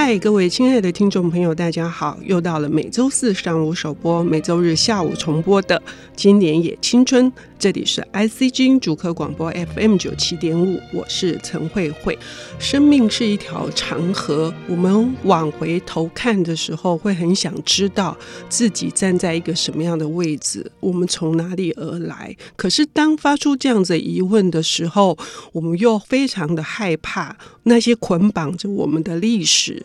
嗨，各位亲爱的听众朋友，大家好！又到了每周四上午首播、每周日下午重播的《今年也青春》，这里是 ICG 主客广播 FM 九七点五，我是陈慧慧。生命是一条长河，我们往回头看的时候，会很想知道自己站在一个什么样的位置，我们从哪里而来。可是当发出这样子疑问的时候，我们又非常的害怕那些捆绑着我们的历史。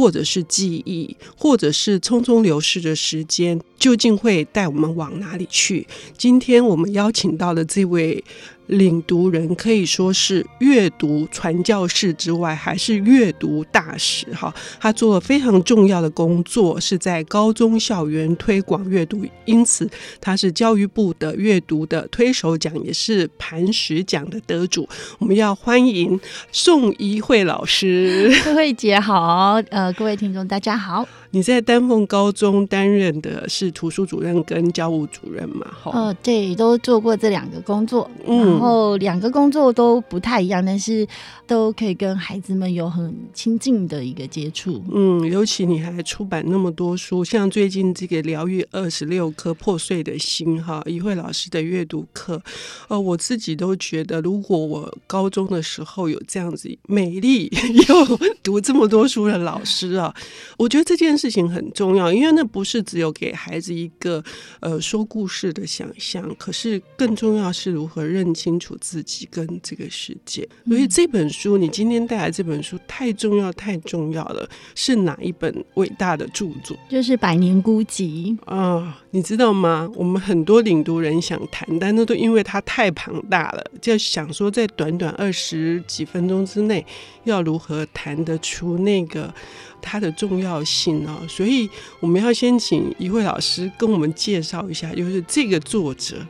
或者是记忆，或者是匆匆流逝的时间，究竟会带我们往哪里去？今天我们邀请到的这位。领读人可以说是阅读传教士之外，还是阅读大使哈。他做了非常重要的工作，是在高中校园推广阅读，因此他是教育部的阅读的推手奖，也是磐石奖的得主。我们要欢迎宋怡慧老师。慧慧姐好，呃，各位听众大家好。你在丹凤高中担任的是图书主任跟教务主任嘛？哈，哦，对，都做过这两个工作，嗯、然后两个工作都不太一样，但是都可以跟孩子们有很亲近的一个接触。嗯，尤其你还出版那么多书，像最近这个疗愈二十六颗破碎的心，哈，一慧老师的阅读课，呃，我自己都觉得，如果我高中的时候有这样子美丽 又读这么多书的老师啊，我觉得这件事。情很重要，因为那不是只有给孩子一个呃说故事的想象，可是更重要是如何认清楚自己跟这个世界。所以这本书，你今天带来这本书太重要，太重要了。是哪一本伟大的著作？就是《百年孤寂》啊，你知道吗？我们很多领读人想谈，但那都因为它太庞大了，就想说在短短二十几分钟之内，要如何谈得出那个。它的重要性啊，所以我们要先请一位老师跟我们介绍一下，就是这个作者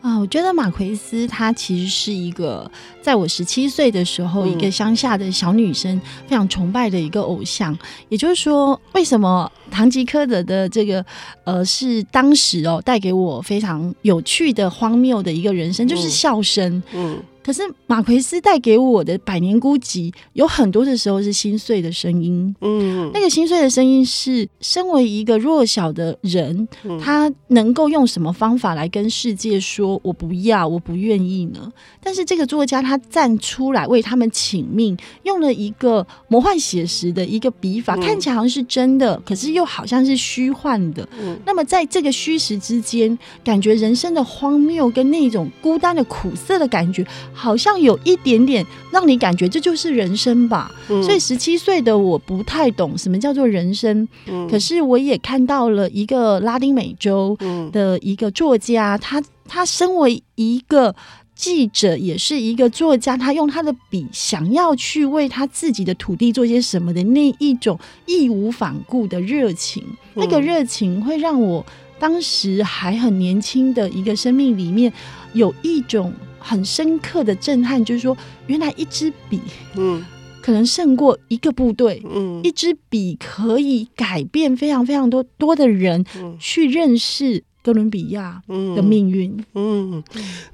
啊。我觉得马奎斯他其实是一个，在我十七岁的时候，一个乡下的小女生非常崇拜的一个偶像。嗯、也就是说，为什么堂吉诃德的这个呃，是当时哦带给我非常有趣的荒谬的一个人生，就是笑声。嗯。嗯可是马奎斯带给我的《百年孤寂》，有很多的时候是心碎的声音。嗯，那个心碎的声音是，身为一个弱小的人，他能够用什么方法来跟世界说“我不要，我不愿意”呢？但是这个作家他站出来为他们请命，用了一个魔幻写实的一个笔法，看起来好像是真的，可是又好像是虚幻的。那么在这个虚实之间，感觉人生的荒谬跟那种孤单的苦涩的感觉。好像有一点点让你感觉这就是人生吧，嗯、所以十七岁的我不太懂什么叫做人生，嗯、可是我也看到了一个拉丁美洲的一个作家，他他身为一个记者，也是一个作家，他用他的笔想要去为他自己的土地做些什么的那一种义无反顾的热情，嗯、那个热情会让我当时还很年轻的一个生命里面有一种。很深刻的震撼，就是说，原来一支笔，嗯，可能胜过一个部队，嗯，一支笔可以改变非常非常多多的人，去认识。哥伦比亚的命运，嗯，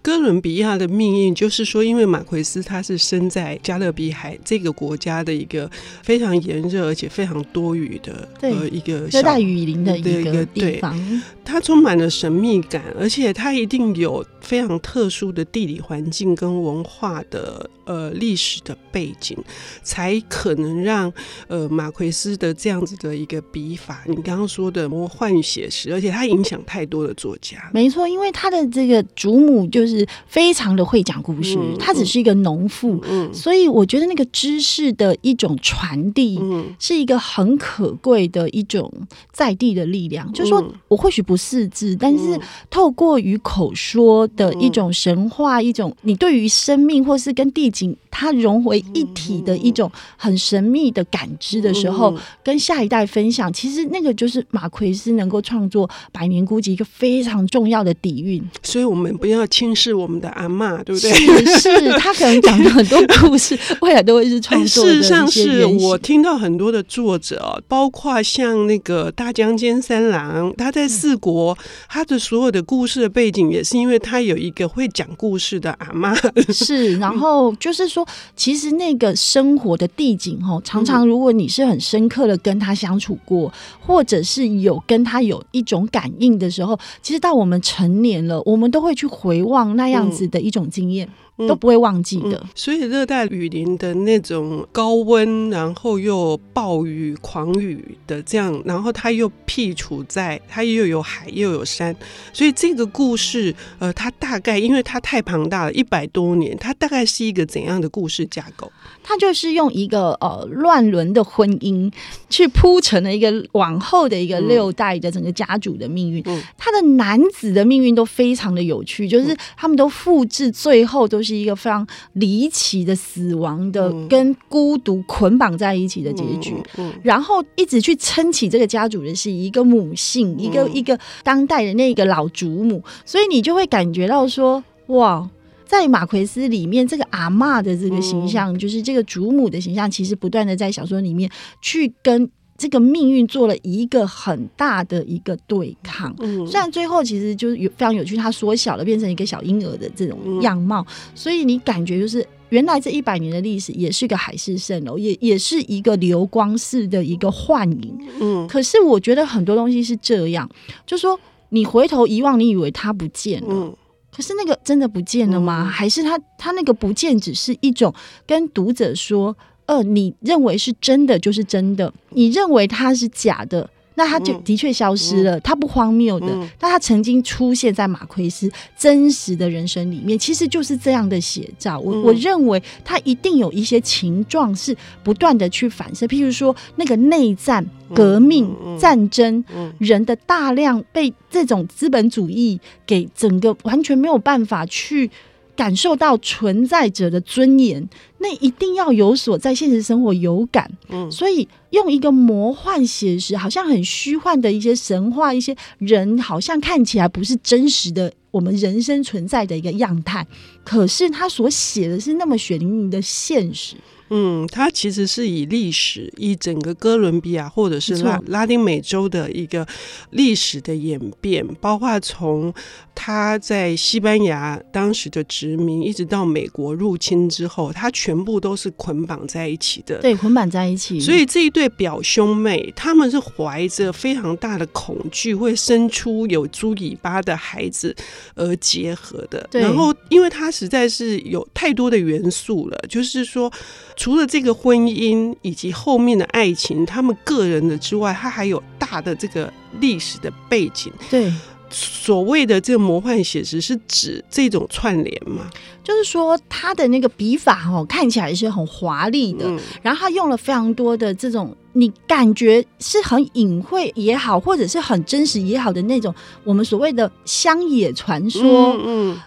哥伦比亚的命运就是说，因为马奎斯他是生在加勒比海这个国家的一个非常炎热而且非常多雨的呃一个热带雨林的一个地方，它充满了神秘感，而且它一定有非常特殊的地理环境跟文化的呃历史的背景，才可能让呃马奎斯的这样子的一个笔法，你刚刚说的魔幻写实，而且它影响太多。的作家没错，因为他的这个祖母就是非常的会讲故事，嗯、他只是一个农妇，嗯、所以我觉得那个知识的一种传递，是一个很可贵的一种在地的力量。嗯、就是说我或许不识字，但是透过与口说的一种神话，一种你对于生命或是跟地景它融为一体的一种很神秘的感知的时候，跟下一代分享，其实那个就是马奎斯能够创作《百年孤寂》一个。非常重要的底蕴，所以我们不要轻视我们的阿嬷，对不对？是是，他可能讲的很多故事，未来都会是创作的。事实上，是我听到很多的作者，包括像那个大江健三郎，他在四国，他的所有的故事的背景，也是因为他他有一个会讲故事的阿妈，是，然后就是说，其实那个生活的地景哈，常常如果你是很深刻的跟他相处过，或者是有跟他有一种感应的时候，其实到我们成年了，我们都会去回望那样子的一种经验。都不会忘记的。所以热带雨林的那种高温，然后又暴雨、狂雨的这样，然后它又僻处在，它又有海又有山，所以这个故事，呃，它大概因为它太庞大了，一百多年，它大概是一个怎样的故事架构？它就是用一个呃乱伦的婚姻去铺成了一个往后的一个六代的整个家族的命运。嗯，他的男子的命运都非常的有趣，就是他们都复制，最后都是。是一个非常离奇的死亡的，跟孤独捆绑在一起的结局。然后一直去撑起这个家族的是一个母性，一个一个当代的那个老祖母。所以你就会感觉到说，哇，在马奎斯里面，这个阿嬷的这个形象，就是这个祖母的形象，其实不断的在小说里面去跟。这个命运做了一个很大的一个对抗，嗯，虽然最后其实就是有非常有趣，它缩小了，变成一个小婴儿的这种样貌，嗯，所以你感觉就是原来这一百年的历史也是个海市蜃楼，也也是一个流光式的一个幻影，嗯，可是我觉得很多东西是这样，就说你回头一望，你以为它不见了，嗯，可是那个真的不见了吗？嗯，还是他他那个不见只是一种跟读者说。呃，你认为是真的就是真的，你认为它是假的，那他就的确消失了。他不荒谬的，但他曾经出现在马奎斯真实的人生里面，其实就是这样的写照。我我认为他一定有一些情状是不断的去反射，譬如说那个内战、革命、战争，人的大量被这种资本主义给整个完全没有办法去。感受到存在者的尊严，那一定要有所在现实生活有感。嗯，所以用一个魔幻写实，好像很虚幻的一些神话，一些人好像看起来不是真实的，我们人生存在的一个样态。可是他所写的是那么血淋淋的现实。嗯，它其实是以历史，以整个哥伦比亚或者是拉拉丁美洲的一个历史的演变，包括从他在西班牙当时的殖民，一直到美国入侵之后，它全部都是捆绑在一起的。对，捆绑在一起。所以这一对表兄妹，他们是怀着非常大的恐惧，会生出有猪尾巴的孩子而结合的。然后，因为他实在是有太多的元素了，就是说。除了这个婚姻以及后面的爱情，他们个人的之外，他还有大的这个历史的背景。对，所谓的这个魔幻写实是指这种串联吗？就是说他的那个笔法哦，看起来是很华丽的，嗯，然后他用了非常多的这种你感觉是很隐晦也好，或者是很真实也好的那种我们所谓的乡野传说。嗯。嗯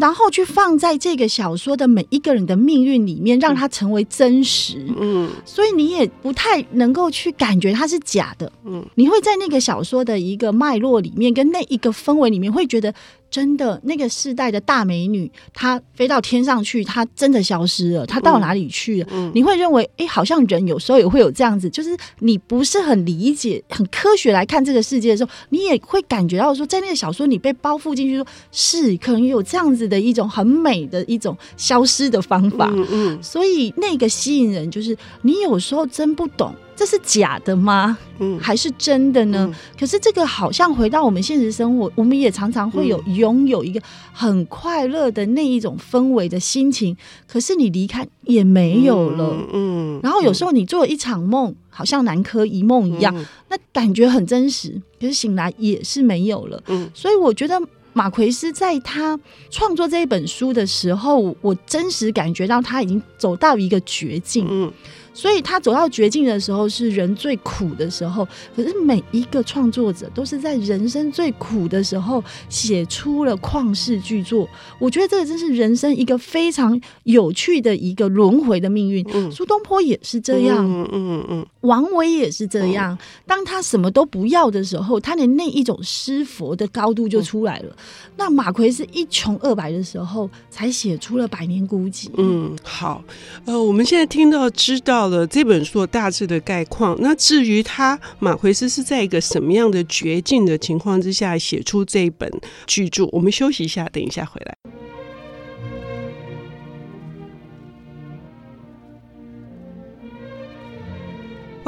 然后去放在这个小说的每一个人的命运里面，让它成为真实。嗯，所以你也不太能够去感觉它是假的。嗯，你会在那个小说的一个脉络里面，跟那一个氛围里面，会觉得。真的，那个世代的大美女，她飞到天上去，她真的消失了，她到哪里去了？嗯嗯、你会认为，哎、欸，好像人有时候也会有这样子，就是你不是很理解、很科学来看这个世界的时候，你也会感觉到说，在那个小说你被包覆进去说，说是可能有这样子的一种很美的一种消失的方法。嗯嗯，所以那个吸引人，就是你有时候真不懂。这是假的吗？嗯，还是真的呢？嗯，可是这个好像回到我们现实生活，我们也常常会有拥有一个很快乐的那一种氛围的心情。可是你离开也没有了，嗯。然后有时候你做了一场梦，好像南柯一梦一样，那感觉很真实，可是醒来也是没有了。嗯，所以我觉得马奎斯在他创作这一本书的时候，我真实感觉到他已经走到一个绝境。嗯。所以他走到绝境的时候，是人最苦的时候。可是每一个创作者都是在人生最苦的时候写出了旷世巨作。我觉得这个真是人生一个非常有趣的一个轮回的命运。嗯，苏东坡也是这样。嗯嗯嗯。王维也是这样，当他什么都不要的时候，他的那一种诗佛的高度就出来了。那马奎是一穷二白的时候，才写出了《百年孤寂》。嗯，好，呃，我们现在听到知道了这本书大致的概况。那至于他马奎斯是在一个什么样的绝境的情况之下写出这本巨著，我们休息一下，等一下回来。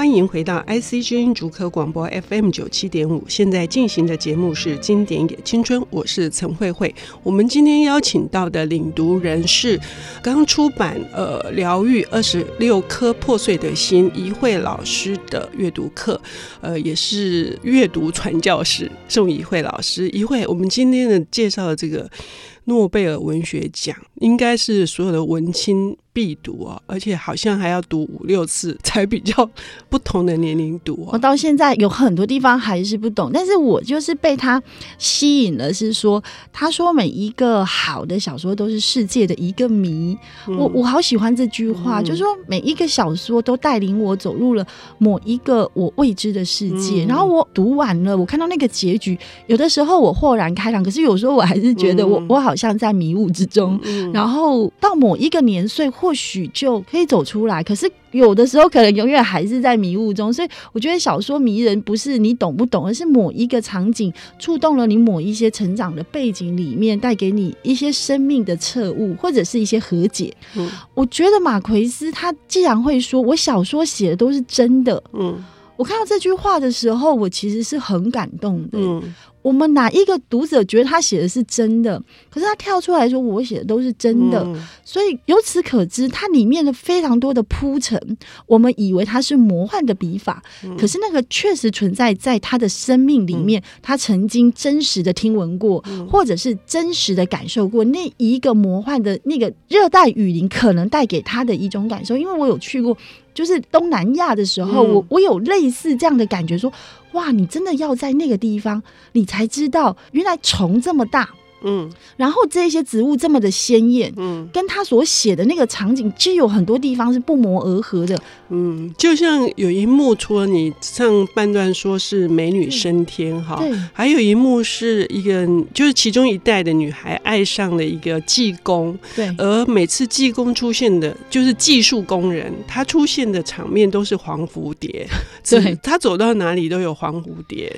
欢迎回到 ICG 主科广播 FM 九七点五，现在进行的节目是《经典也青春》，我是陈慧慧。我们今天邀请到的领读人是刚出版呃《疗愈二十六颗破碎的心》怡慧老师的阅读课，呃，也是阅读传教士宋怡慧老师。怡慧，我们今天的介绍的这个诺贝尔文学奖，应该是所有的文青。必读哦，而且好像还要读五六次才比较不同的年龄读哦。我到现在有很多地方还是不懂，但是我就是被他吸引了。是说，他说每一个好的小说都是世界的一个谜。嗯、我我好喜欢这句话，嗯、就是说每一个小说都带领我走入了某一个我未知的世界。嗯、然后我读完了，我看到那个结局，有的时候我豁然开朗，可是有时候我还是觉得我、嗯、我好像在迷雾之中。嗯、然后到某一个年岁。或许就可以走出来，可是有的时候可能永远还是在迷雾中。所以我觉得小说迷人不是你懂不懂，而是某一个场景触动了你某一些成长的背景里面，带给你一些生命的彻悟，或者是一些和解。嗯，我觉得马奎斯他既然会说我小说写的都是真的，嗯，我看到这句话的时候，我其实是很感动的。嗯。我们哪一个读者觉得他写的是真的？可是他跳出来说我写的都是真的，嗯、所以由此可知，它里面的非常多的铺陈，我们以为它是魔幻的笔法，嗯、可是那个确实存在在他的生命里面，嗯、他曾经真实的听闻过，嗯、或者是真实的感受过那一个魔幻的那个热带雨林可能带给他的一种感受。因为我有去过，就是东南亚的时候，嗯、我我有类似这样的感觉说，说哇，你真的要在那个地方，你。才知道，原来虫这么大。嗯，然后这些植物这么的鲜艳，嗯，跟他所写的那个场景，其实有很多地方是不谋而合的。嗯，就像有一幕，除了你上半段说是美女升天哈，还有一幕是一个，就是其中一代的女孩爱上了一个技工，对，而每次技工出现的，就是技术工人，他出现的场面都是黄蝴蝶，对，他走到哪里都有黄蝴蝶，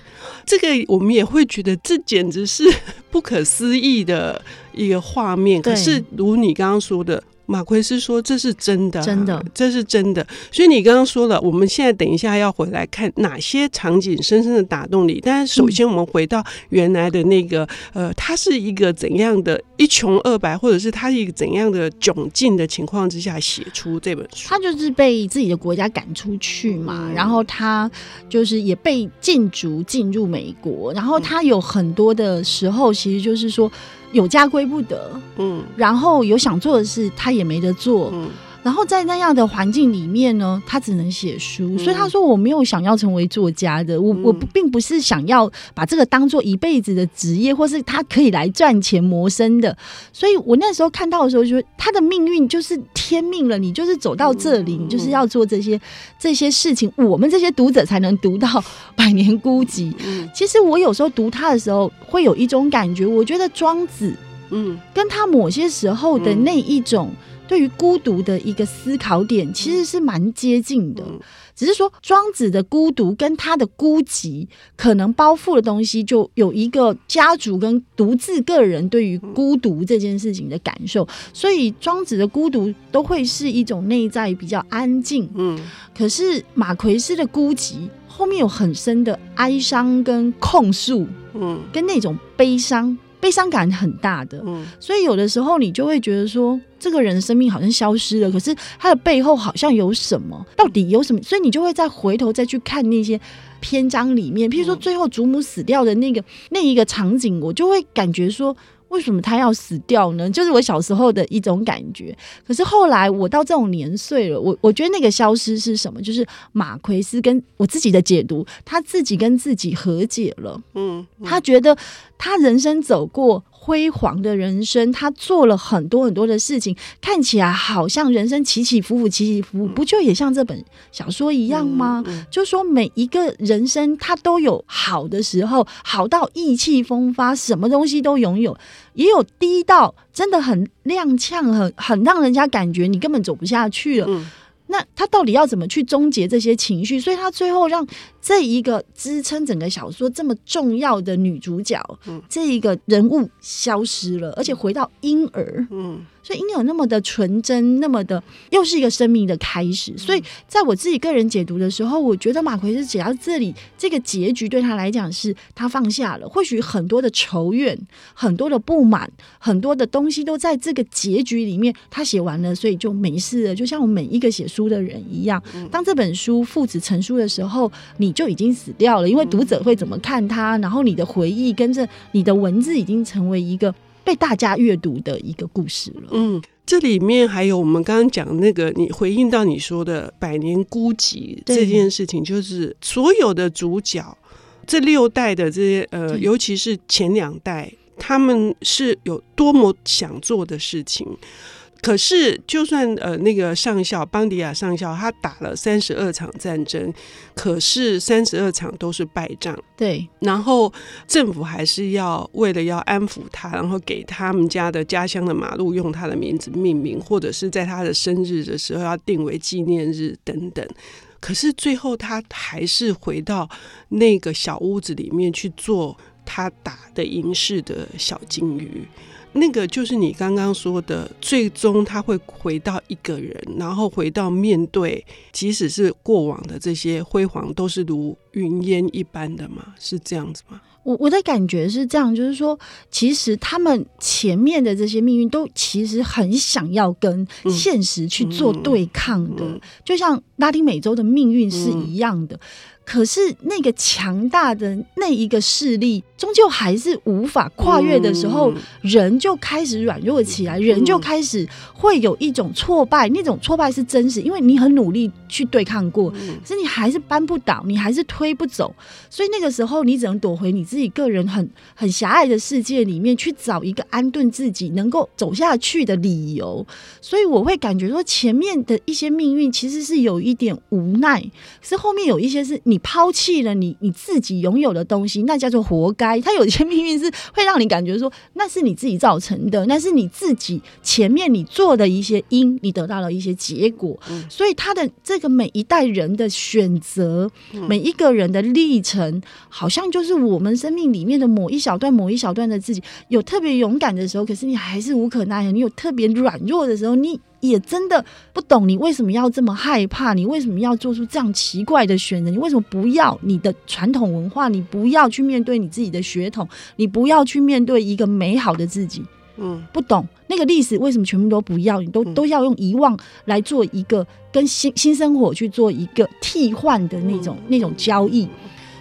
这个我们也会觉得这简直是不可思议的一个画面，可是如你刚刚说的。马奎斯说：“这是真的，真的，这是真的。所以你刚刚说了，我们现在等一下要回来看哪些场景深深的打动你。但是首先，我们回到原来的那个，呃，他是一个怎样的一穷二白，或者是他是一个怎样的窘境的情况之下写出这本书？他就是被自己的国家赶出去嘛，然后他就是也被禁足进入美国，然后他有很多的时候，其实就是说。”有家归不得，嗯，然后有想做的事，他也没得做，嗯。然后在那样的环境里面呢，他只能写书。嗯、所以他说：“我没有想要成为作家的，我、嗯、我并不是想要把这个当做一辈子的职业，或是他可以来赚钱谋生的。”所以我那时候看到的时候，就他的命运就是天命了，你就是走到这里，嗯、你就是要做这些这些事情，我们这些读者才能读到《百年孤寂》。嗯、其实我有时候读他的时候，会有一种感觉，我觉得庄子，嗯，跟他某些时候的那一种。对于孤独的一个思考点，其实是蛮接近的，只是说庄子的孤独跟他的孤寂，可能包覆的东西就有一个家族跟独自个人对于孤独这件事情的感受，所以庄子的孤独都会是一种内在比较安静，嗯，可是马奎斯的孤寂后面有很深的哀伤跟控诉，嗯，跟那种悲伤。悲伤感很大的，嗯，所以有的时候你就会觉得说，这个人的生命好像消失了，可是他的背后好像有什么，到底有什么？所以你就会再回头再去看那些篇章里面，譬如说最后祖母死掉的那个那一个场景，我就会感觉说。为什么他要死掉呢？就是我小时候的一种感觉。可是后来我到这种年岁了，我我觉得那个消失是什么？就是马奎斯跟我自己的解读，他自己跟自己和解了。嗯，嗯，他觉得他人生走过辉煌的人生，他做了很多很多的事情，看起来好像人生起起伏伏，起起伏伏，不就也像这本小说一样吗？嗯嗯、就说每一个人生他都有好的时候，好到意气风发，什么东西都拥有；也有低到真的很踉跄，很很让人家感觉你根本走不下去了。嗯那他到底要怎么去终结这些情绪？所以他最后让这一个支撑整个小说这么重要的女主角，嗯，这一个人物消失了，而且回到婴儿，嗯。所以婴儿那么的纯真，那么的又是一个生命的开始。所以在我自己个人解读的时候，我觉得马奎斯写到这里，这个结局对他来讲是他放下了。或许很多的仇怨、很多的不满、很多的东西都在这个结局里面，他写完了，所以就没事了。就像我们每一个写书的人一样，当这本书父子成书的时候，你就已经死掉了，因为读者会怎么看他，然后你的回忆跟着你的文字已经成为一个。被大家阅读的一个故事了。嗯，这里面还有我们刚刚讲那个，你回应到你说的百年孤寂这件事情，就是所有的主角，这六代的这些呃，尤其是前两代，他们是有多么想做的事情。可是，就算呃那个上校邦迪亚上校，他打了三十二场战争，可是三十二场都是败仗。对，然后政府还是要为了要安抚他，然后给他们家的家乡的马路用他的名字命名，或者是在他的生日的时候要定为纪念日等等。可是最后，他还是回到那个小屋子里面去做他打的银饰的小金鱼。那个就是你刚刚说的，最终他会回到一个人，然后回到面对，即使是过往的这些辉煌，都是如云烟一般的吗？是这样子吗？我我的感觉是这样，就是说，其实他们前面的这些命运，都其实很想要跟现实去做对抗的，嗯嗯嗯、就像拉丁美洲的命运是一样的。嗯可是那个强大的那一个势力，终究还是无法跨越的时候，人就开始软弱起来，人就开始会有一种挫败。那种挫败是真实，因为你很努力去对抗过，可是你还是搬不倒，你还是推不走。所以那个时候，你只能躲回你自己个人很很狭隘的世界里面，去找一个安顿自己、能够走下去的理由。所以我会感觉说，前面的一些命运其实是有一点无奈，是后面有一些是。你抛弃了你你自己拥有的东西，那叫做活该。他有些命运是会让你感觉说，那是你自己造成的，那是你自己前面你做的一些因，你得到了一些结果。嗯、所以他的这个每一代人的选择，嗯、每一个人的历程，好像就是我们生命里面的某一小段、某一小段的自己，有特别勇敢的时候，可是你还是无可奈何；你有特别软弱的时候，你。也真的不懂你为什么要这么害怕，你为什么要做出这样奇怪的选择？你为什么不要你的传统文化？你不要去面对你自己的血统？你不要去面对一个美好的自己？嗯，不懂那个历史为什么全部都不要？你都都要用遗忘来做一个跟新新生活去做一个替换的那种那种交易。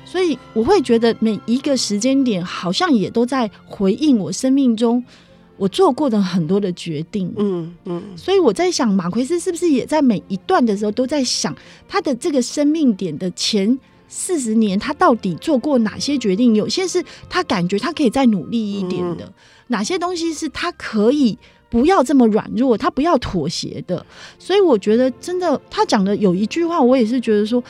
所以我会觉得每一个时间点好像也都在回应我生命中。我做过的很多的决定，嗯嗯，所以我在想，马奎斯是不是也在每一段的时候都在想他的这个生命点的前四十年，他到底做过哪些决定？有些是他感觉他可以再努力一点的，哪些东西是他可以不要这么软弱，他不要妥协的。所以我觉得，真的，他讲的有一句话，我也是觉得说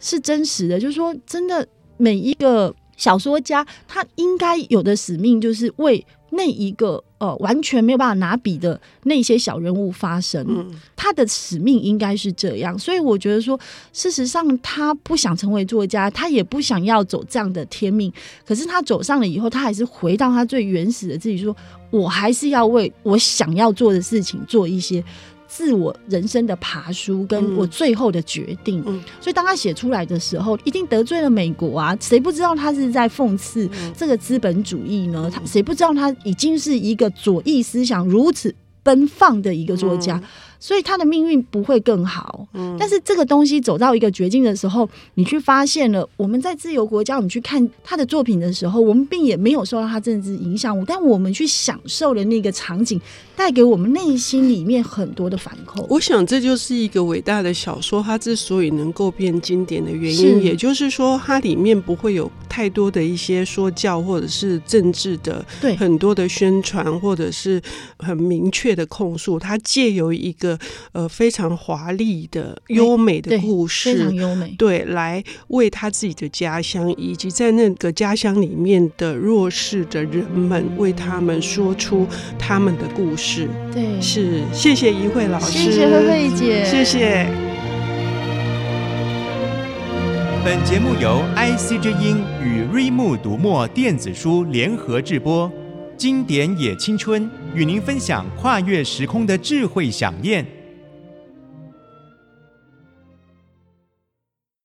是真实的，就是说，真的每一个小说家，他应该有的使命就是为那一个。呃，完全没有办法拿笔的那些小人物发声，嗯、他的使命应该是这样，所以我觉得说，事实上他不想成为作家，他也不想要走这样的天命，可是他走上了以后，他还是回到他最原始的自己说，说我还是要为我想要做的事情做一些。自我人生的爬书，跟我最后的决定。所以当他写出来的时候，一定得罪了美国啊！谁不知道他是在讽刺这个资本主义呢？他谁不知道他已经是一个左翼思想如此奔放的一个作家？嗯、所以他的命运不会更好。嗯，但是这个东西走到一个绝境的时候，你去发现了，我们在自由国家，我们去看他的作品的时候，我们并也没有受到他政治影响，但我们去享受了那个场景，带给我们内心里面很多的反扣。我想这就是一个伟大的小说，它之所以能够变经典的原因，也就是说，它里面不会有太多的一些说教或者是政治的对很多的宣传，或者是很明确的控诉。它借由一个呃非常华丽的优美的故事，非常优美，对，来为他自己的家乡以及在那个家乡里面的弱势的人们，为他们说出他们的故事。对，是谢谢怡慧老师，谢谢慧慧姐，谢谢。本节目由 IC 之音与瑞木读墨电子书联合制播，经典也青春与您分享跨越时空的智慧想念。